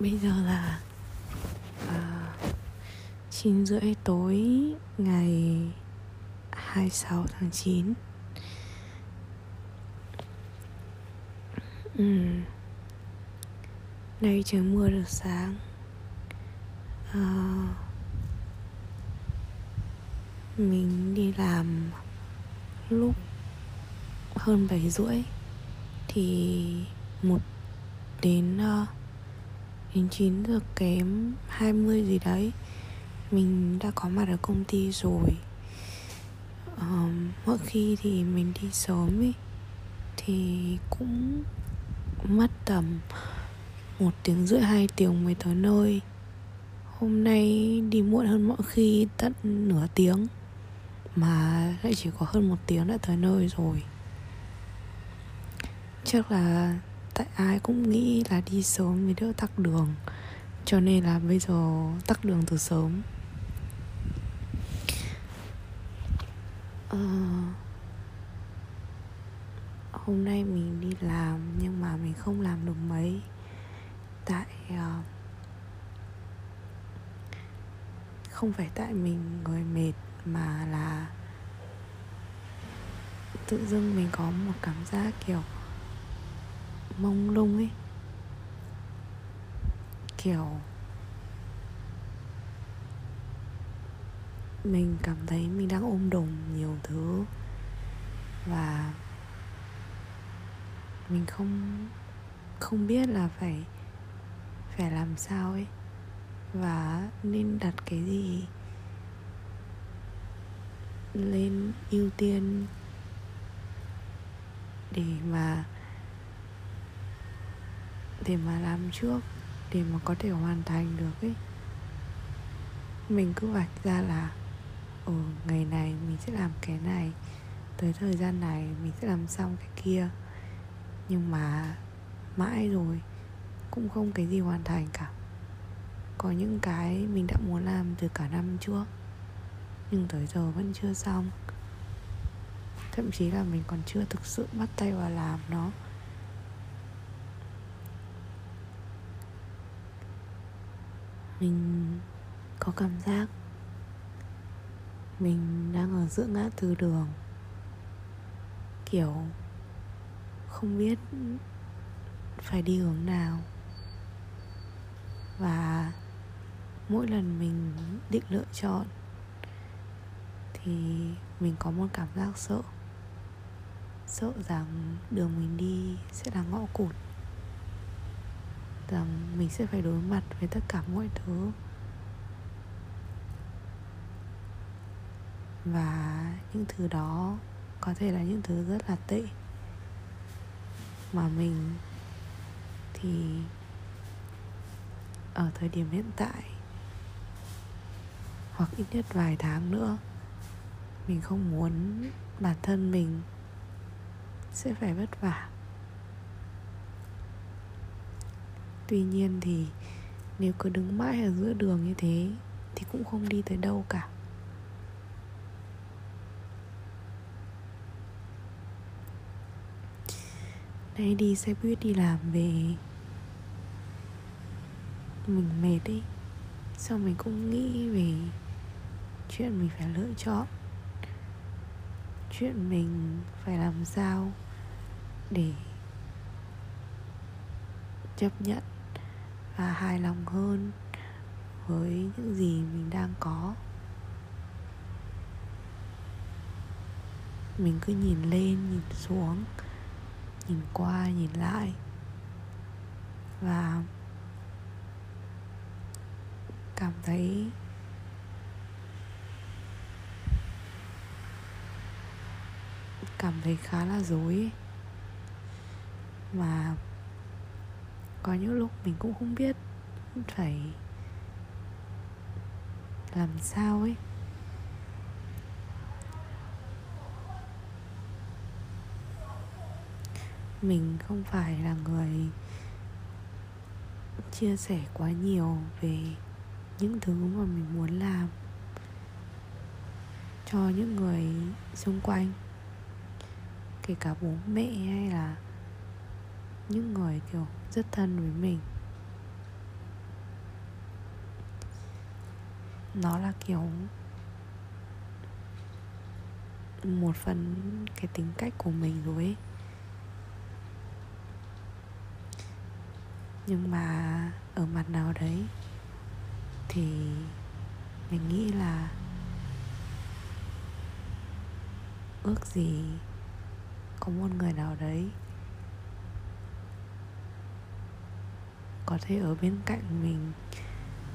Bây giờ là ờ, chín uh, rưỡi tối ngày 26 tháng 9 ừ. Nay trời mưa được sáng. Uh, Mình đi làm lúc hơn 7 rưỡi Thì một đến uh, đến 9 giờ kém 20 gì đấy. Mình đã có mặt ở công ty rồi. Um, mỗi khi thì mình đi sớm ấy thì cũng mất tầm một tiếng rưỡi hai tiếng mới tới nơi. Hôm nay đi muộn hơn mọi khi tận nửa tiếng mà lại chỉ có hơn một tiếng đã tới nơi rồi. Chắc là tại ai cũng nghĩ là đi sớm mới đỡ tắc đường. Cho nên là bây giờ tắc đường từ sớm. À, hôm nay mình đi làm nhưng mà mình không làm được mấy. Tại uh, không phải tại mình người mệt mà là tự dưng mình có một cảm giác kiểu mông lung ấy. Kiểu, mình cảm thấy mình đang ôm đồm nhiều thứ và mình không không biết là phải phải làm sao ấy. Và nên đặt cái gì lên ưu tiên để mà để mà làm trước, để mà có thể hoàn thành được ấy. Mình cứ vạch ra là ở ngày này mình sẽ làm cái này, tới thời gian này mình sẽ làm xong cái kia. Nhưng mà mãi rồi cũng không cái gì hoàn thành cả. Có những cái mình đã muốn làm từ cả năm trước, nhưng tới giờ vẫn chưa xong. Thậm chí là mình còn chưa thực sự bắt tay vào làm nó. Mình có cảm giác mình đang ở giữa ngã tư đường. Kiểu, không biết phải đi hướng nào. Và mỗi lần mình định lựa chọn thì mình có một cảm giác sợ. Sợ rằng đường mình đi sẽ là ngõ cụt rằng mình sẽ phải đối mặt với tất cả mọi thứ. Và những thứ đó có thể là những thứ rất là tệ. Mà mình thì ở thời điểm hiện tại, hoặc ít nhất vài tháng nữa, mình không muốn bản thân mình sẽ phải vất vả. Tuy nhiên thì nếu cứ đứng mãi ở giữa đường như thế thì cũng không đi tới đâu cả. Nay đi xe buýt đi làm về, mình mệt đi sao mình cũng nghĩ về chuyện mình phải lựa chọn, chuyện mình phải làm sao để chấp nhận và hài lòng hơn với những gì mình đang có. Mình cứ nhìn lên, nhìn xuống, nhìn qua, nhìn lại. Và cảm thấy cảm thấy khá là dối. Mà có những lúc mình cũng không biết phải làm sao ấy. Mình không phải là người chia sẻ quá nhiều về những thứ mà mình muốn làm cho những người xung quanh, kể cả bố mẹ hay là những người, kiểu, rất thân với mình nó là, kiểu, một phần cái tính cách của mình rồi ấy. nhưng mà ở mặt nào đấy thì mình nghĩ là ước gì có một người nào đấy có thể ở bên cạnh mình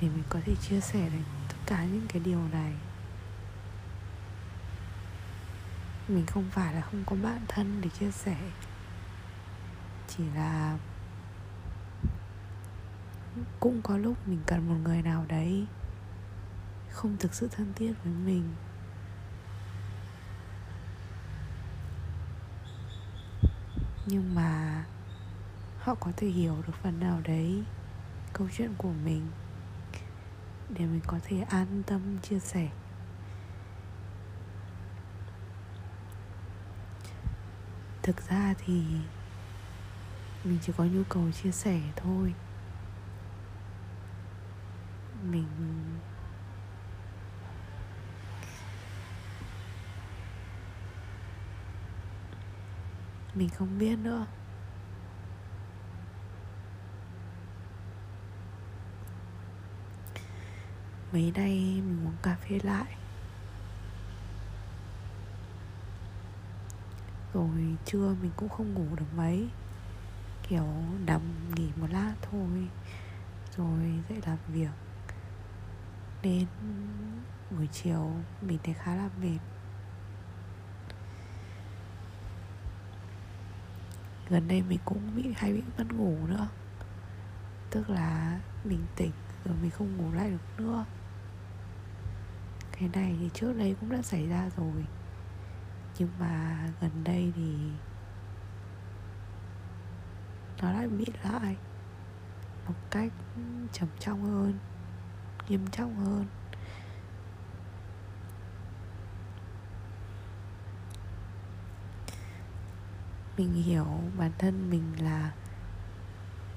để mình có thể chia sẻ được tất cả những cái điều này. Mình không phải là không có bạn thân để chia sẻ, chỉ là cũng có lúc mình cần một người nào đấy không thực sự thân thiết với mình. Nhưng mà họ có thể hiểu được phần nào đấy, câu chuyện của mình, để mình có thể an tâm chia sẻ. Thực ra thì mình chỉ có nhu cầu chia sẻ thôi. Mình mình không biết nữa. Mấy nay mình uống cà phê lại. Rồi trưa mình cũng không ngủ được mấy, kiểu nằm nghỉ một lát thôi, rồi dậy làm việc. Đến buổi chiều mình thấy khá là mệt. Gần đây mình cũng bị, hay bị mất ngủ nữa, tức là mình tỉnh rồi mình không ngủ lại được nữa cái này thì trước đây cũng đã xảy ra rồi. Nhưng mà gần đây thì nó lại bị lại một cách trầm trọng hơn, nghiêm trọng hơn. Mình hiểu bản thân mình là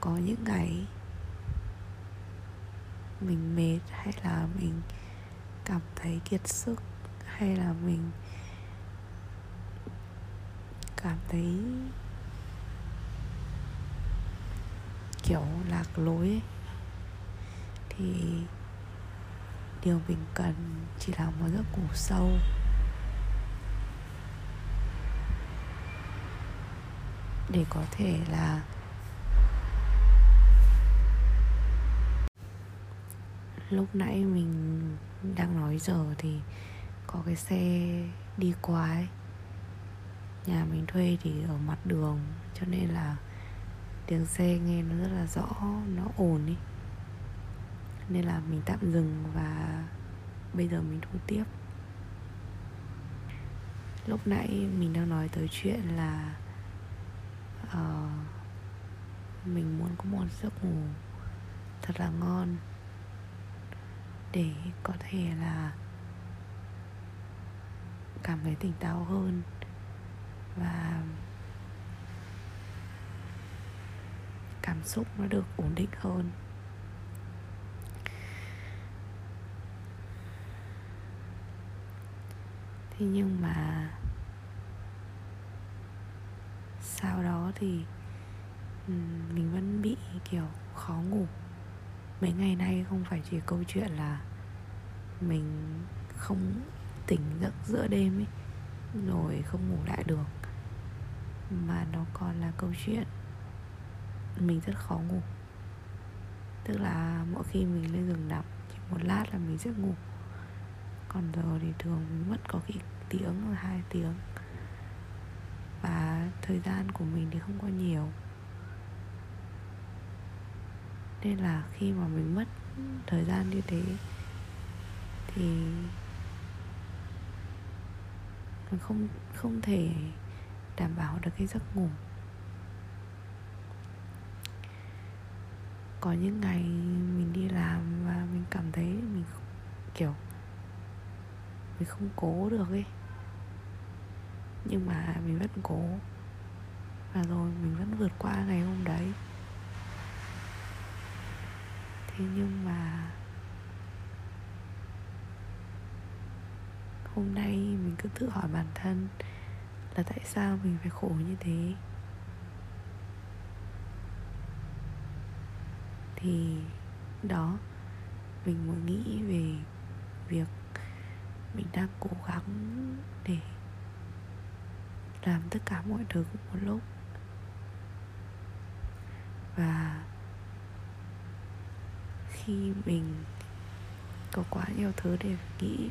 có những ngày mình mệt hay là mình cảm thấy kiệt sức hay là mình cảm thấy kiểu lạc lối ấy, thì điều mình cần chỉ là một giấc ngủ sâu. Để có thể là lúc nãy mình đang nói giờ thì có cái xe đi qua ấy. Nhà mình thuê thì ở mặt đường cho nên là tiếng xe nghe nó rất là rõ nó ồn ý nên là mình tạm dừng và bây giờ mình thu tiếp. Lúc nãy mình đang nói tới chuyện là uh, mình muốn có một giấc ngủ thật là ngon để có thể là cảm thấy tỉnh táo hơn và cảm xúc nó được ổn định hơn. Thế nhưng mà sau đó thì mình vẫn bị, kiểu, khó ngủ mấy ngày nay không phải chỉ câu chuyện là mình không tỉnh giấc giữa đêm ấy, rồi không ngủ lại được, mà nó còn là câu chuyện mình rất khó ngủ. Tức là mỗi khi mình lên giường nằm chỉ một lát là mình sẽ ngủ. Còn giờ thì thường mình mất có khi tiếng là hai tiếng. Và thời gian của mình thì không có nhiều nên là khi mà mình mất thời gian như thế thì mình không không thể đảm bảo được cái giấc ngủ. Có những ngày mình đi làm và mình cảm thấy mình kiểu, mình không cố được ấy. Nhưng mà mình vẫn cố. Và rồi mình vẫn vượt qua ngày hôm đấy thế nhưng mà hôm nay mình cứ tự hỏi bản thân là tại sao mình phải khổ như thế. Thì đó, mình mới nghĩ về việc mình đang cố gắng để làm tất cả mọi thứ cùng một lúc. Và khi mình có quá nhiều thứ để nghĩ,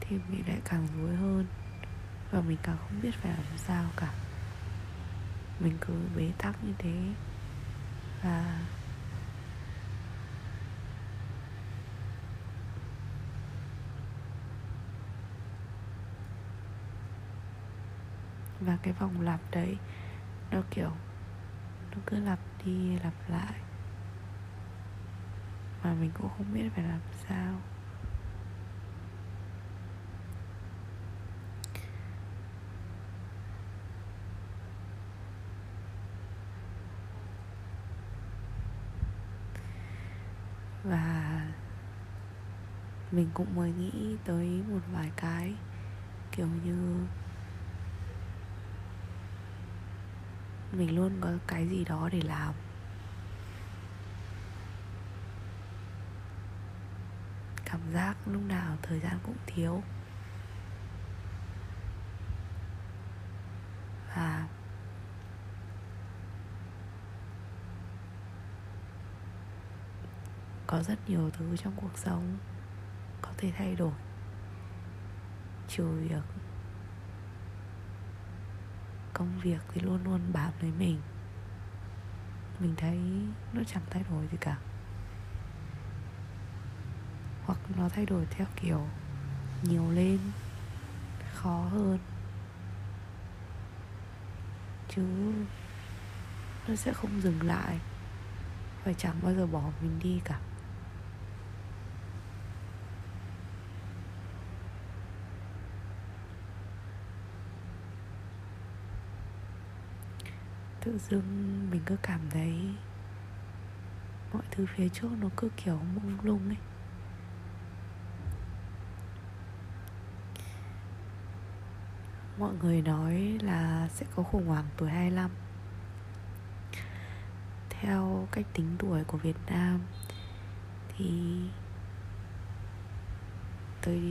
thì mình lại càng rối hơn. Và mình càng không biết phải làm sao cả. Mình cứ bế tắc như thế. Và và cái vòng lặp đấy, nó kiểu, nó cứ lặp đi, lặp lại mà mình cũng không biết phải làm sao. Và mình cũng mới nghĩ tới một vài cái, kiểu như mình luôn có cái gì đó để làm. Cảm giác lúc nào thời gian cũng thiếu. Và có rất nhiều thứ trong cuộc sống có thể thay đổi. Trừ việc công việc thì luôn luôn bám lấy mình. Mình thấy nó chẳng thay đổi gì cả hoặc nó thay đổi theo kiểu nhiều lên, khó hơn. Chứ nó sẽ không dừng lại và chẳng bao giờ bỏ mình đi cả. Tự dưng mình cứ cảm thấy mọi thứ phía trước nó cứ kiểu mông lung ấy. Mọi người nói là sẽ có khủng hoảng tuổi 25 theo cách tính tuổi của Việt Nam thì tới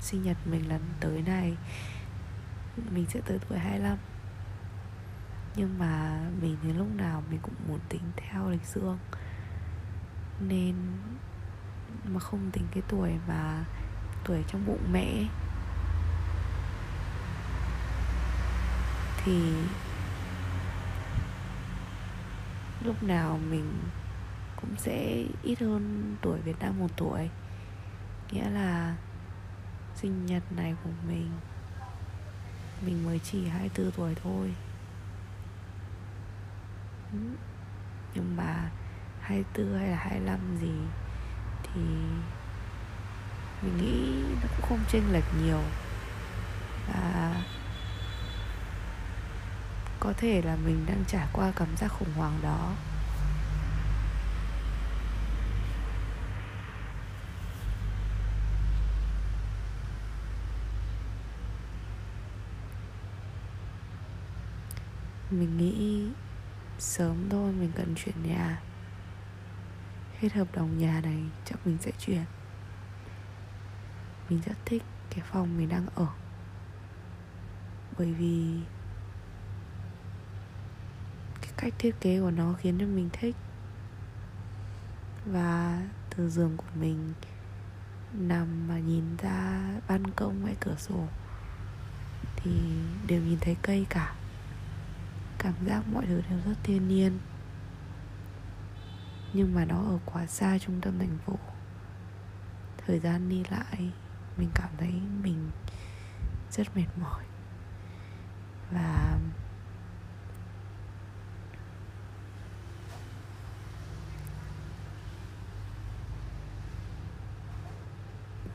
sinh nhật mình lần tới này, mình sẽ tới tuổi 25 nhưng mà mình thì lúc nào mình cũng muốn tính theo lịch dương nên mà không tính cái tuổi mà tuổi trong bụng mẹ thì lúc nào mình cũng sẽ ít hơn tuổi Việt Nam một tuổi. Nghĩa là sinh nhật này của mình mình mới chỉ 24 tuổi thôi. Nhưng mà 24 hay là 25 gì thì mình nghĩ nó cũng không chênh lệch nhiều. Và có thể là mình đang trải qua cảm giác khủng hoảng đó. Mình nghĩ sớm thôi, mình cần chuyển nhà. Hết hợp đồng nhà này, chắc mình sẽ chuyển. Mình rất thích cái phòng mình đang ở. Bởi vì cách thiết kế của nó khiến cho mình thích. Và từ giường của mình nằm mà nhìn ra ban công hay cửa sổ thì đều nhìn thấy cây cả. Cảm giác mọi thứ đều rất thiên nhiên. Nhưng mà nó ở quá xa trung tâm thành phố. Thời gian đi lại, mình cảm thấy mình rất mệt mỏi. Và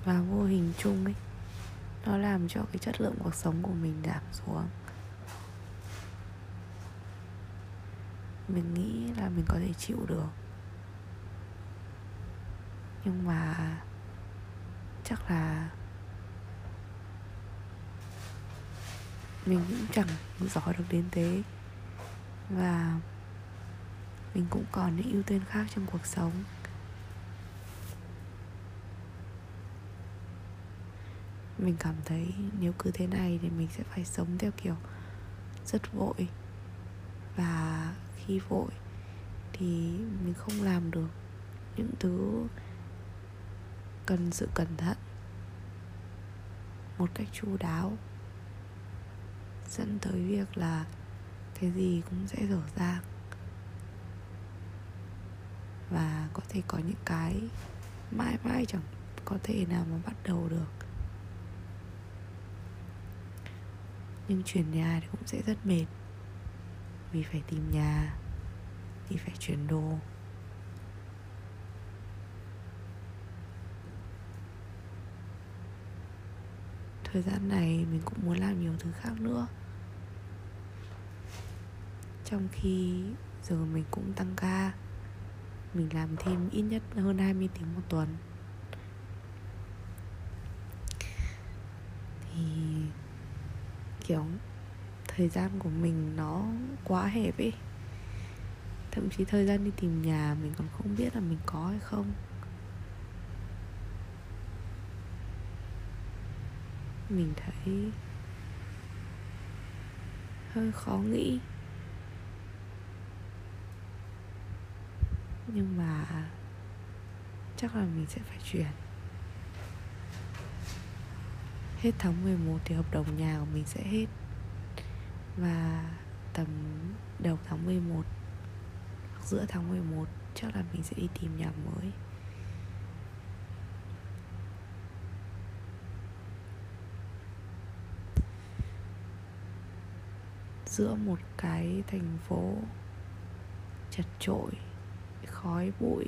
và vô hình chung ấy, nó làm cho cái chất lượng cuộc sống của mình giảm xuống. Mình nghĩ là mình có thể chịu được. Nhưng mà chắc là mình cũng chẳng giỏi được đến thế. Và mình cũng còn những ưu tiên khác trong cuộc sống. Mình cảm thấy nếu cứ thế này thì mình sẽ phải sống theo kiểu rất vội. Và khi vội thì mình không làm được những thứ cần sự cẩn thận một cách chu đáo, dẫn tới việc là cái gì cũng sẽ dở dang. Và có thể có những cái mãi mãi chẳng có thể nào mà bắt đầu được. Nhưng chuyển nhà thì cũng sẽ rất mệt. Vì phải tìm nhà, thì phải chuyển đồ. Thời gian này mình cũng muốn làm nhiều thứ khác nữa. Trong khi giờ mình cũng tăng ca, mình làm thêm ít nhất hơn 20 tiếng một tuần thì kiểu, thời gian của mình nó quá hẹp ấy. Thậm chí thời gian đi tìm nhà mình còn không biết là mình có hay không. Mình thấy hơi khó nghĩ. Nhưng mà chắc là mình sẽ phải chuyển hết tháng 11 thì hợp đồng nhà của mình sẽ hết. Và tầm đầu tháng 11 hoặc giữa tháng 11 chắc là mình sẽ đi tìm nhà mới. Giữa một cái thành phố chật trội khói bụi,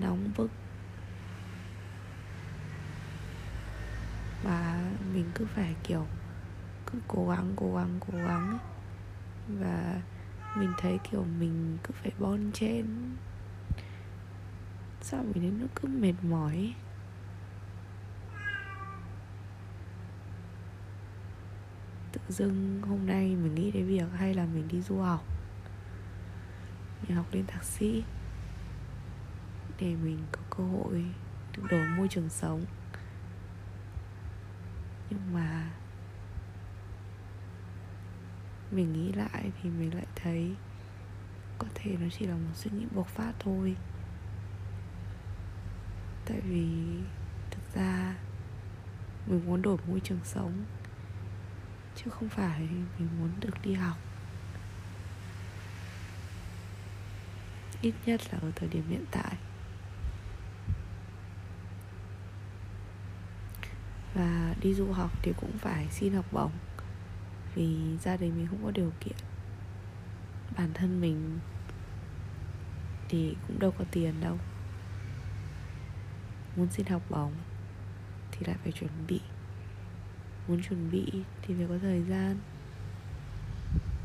nóng bức và mình cứ phải, kiểu, cứ cố gắng cố gắng cố gắng ấy. và mình thấy, kiểu, mình cứ phải bon chen sao mình đến nó cứ mệt mỏi ấy. tự dưng hôm nay mình nghĩ đến việc hay là mình đi du học mình học lên thạc sĩ để mình có cơ hội được đổi môi trường sống nhưng mà mình nghĩ lại thì mình lại thấy có thể nó chỉ là một suy nghĩ bộc phát thôi. Tại vì thực ra mình muốn đổi môi trường sống, chứ không phải mình muốn được đi học. Ít nhất là ở thời điểm hiện tại và đi du học thì cũng phải xin học bổng. Vì gia đình mình không có điều kiện. Bản thân mình thì cũng đâu có tiền đâu. Muốn xin học bổng thì lại phải chuẩn bị. Muốn chuẩn bị thì phải có thời gian.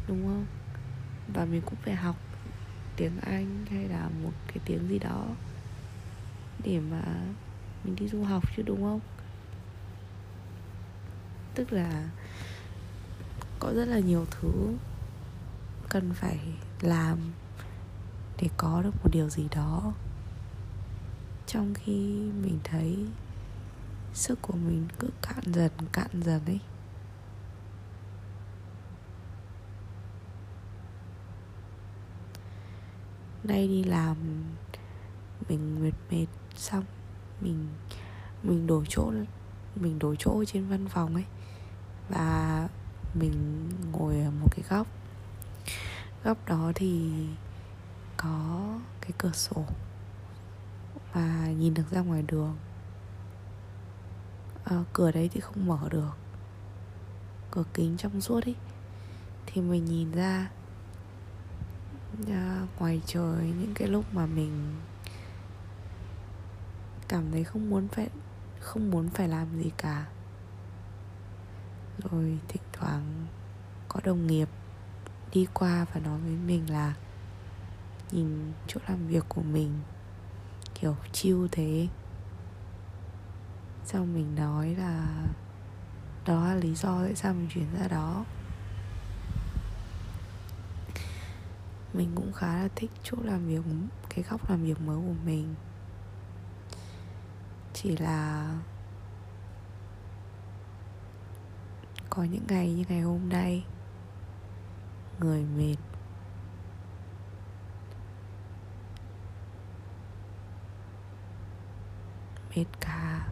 Đúng không? Và mình cũng phải học tiếng anh hay là một cái tiếng gì đó để mà mình đi du học chứ, đúng không? Tức là có rất là nhiều thứ cần phải làm để có được một điều gì đó. Trong khi mình thấy sức của mình cứ cạn dần cạn dần ấy. Nay đi làm, mình mệt mệt xong, mình mình đổi chỗ, mình đổi chỗ trên văn phòng ấy và mình ngồi ở một cái góc. Góc đó thì có cái cửa sổ. Và nhìn được ra ngoài đường. À, cửa đấy thì không mở được. Cửa kính trong suốt ấy. Thì mình nhìn ra à, ngoài trời những cái lúc mà mình cảm thấy không muốn phải không muốn phải làm gì cả rồi thỉnh thoảng có đồng nghiệp đi qua và nói với mình là nhìn chỗ làm việc của mình, kiểu chiêu thế. Xong mình nói là đó là lý do tại sao mình chuyển ra đó. Mình cũng khá là thích chỗ làm việc, cái góc làm việc mới của mình. Chỉ là có những ngày như ngày hôm nay. Người mệt. Mệt cả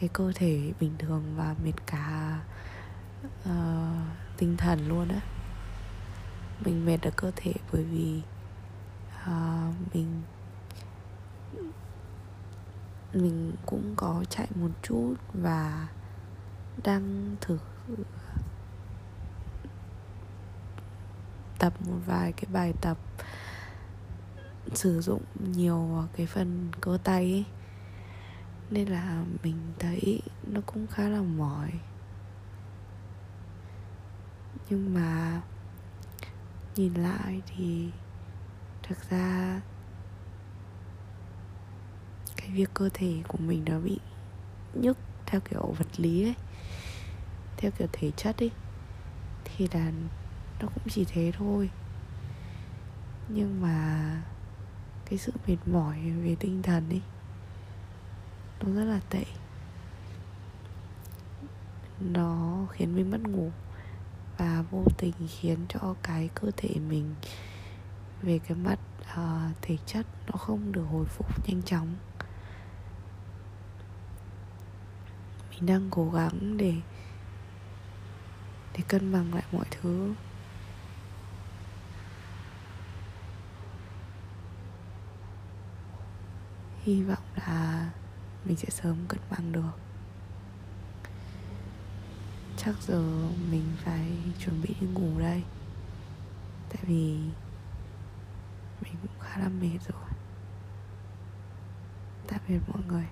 cái cơ thể bình thường và mệt cả uh, tinh thần luôn á. Mình mệt ở cơ thể bởi vì uh, mình mình cũng có chạy một chút và đang thử tập một vài cái bài tập, sử dụng nhiều cái phần cơ tay ấy. Nên là mình thấy nó cũng khá là mỏi. Nhưng mà nhìn lại thì thực ra cái việc cơ thể của mình nó bị nhức theo kiểu vật lý ấy theo kiểu thể chất ấy thì là nó cũng chỉ thế thôi. Nhưng mà cái sự mệt mỏi về tinh thần ấy nó rất là tệ. Nó khiến mình mất ngủ và vô tình khiến cho cái cơ thể mình về cái mặt uh, thể chất nó không được hồi phục nhanh chóng. Mình đang cố gắng để để cân bằng lại mọi thứ. Hy vọng là mình sẽ sớm cân bằng được. Chắc giờ mình phải chuẩn bị đi ngủ đây. Tại vì mình cũng khá là mệt rồi. Tạm biệt mọi người.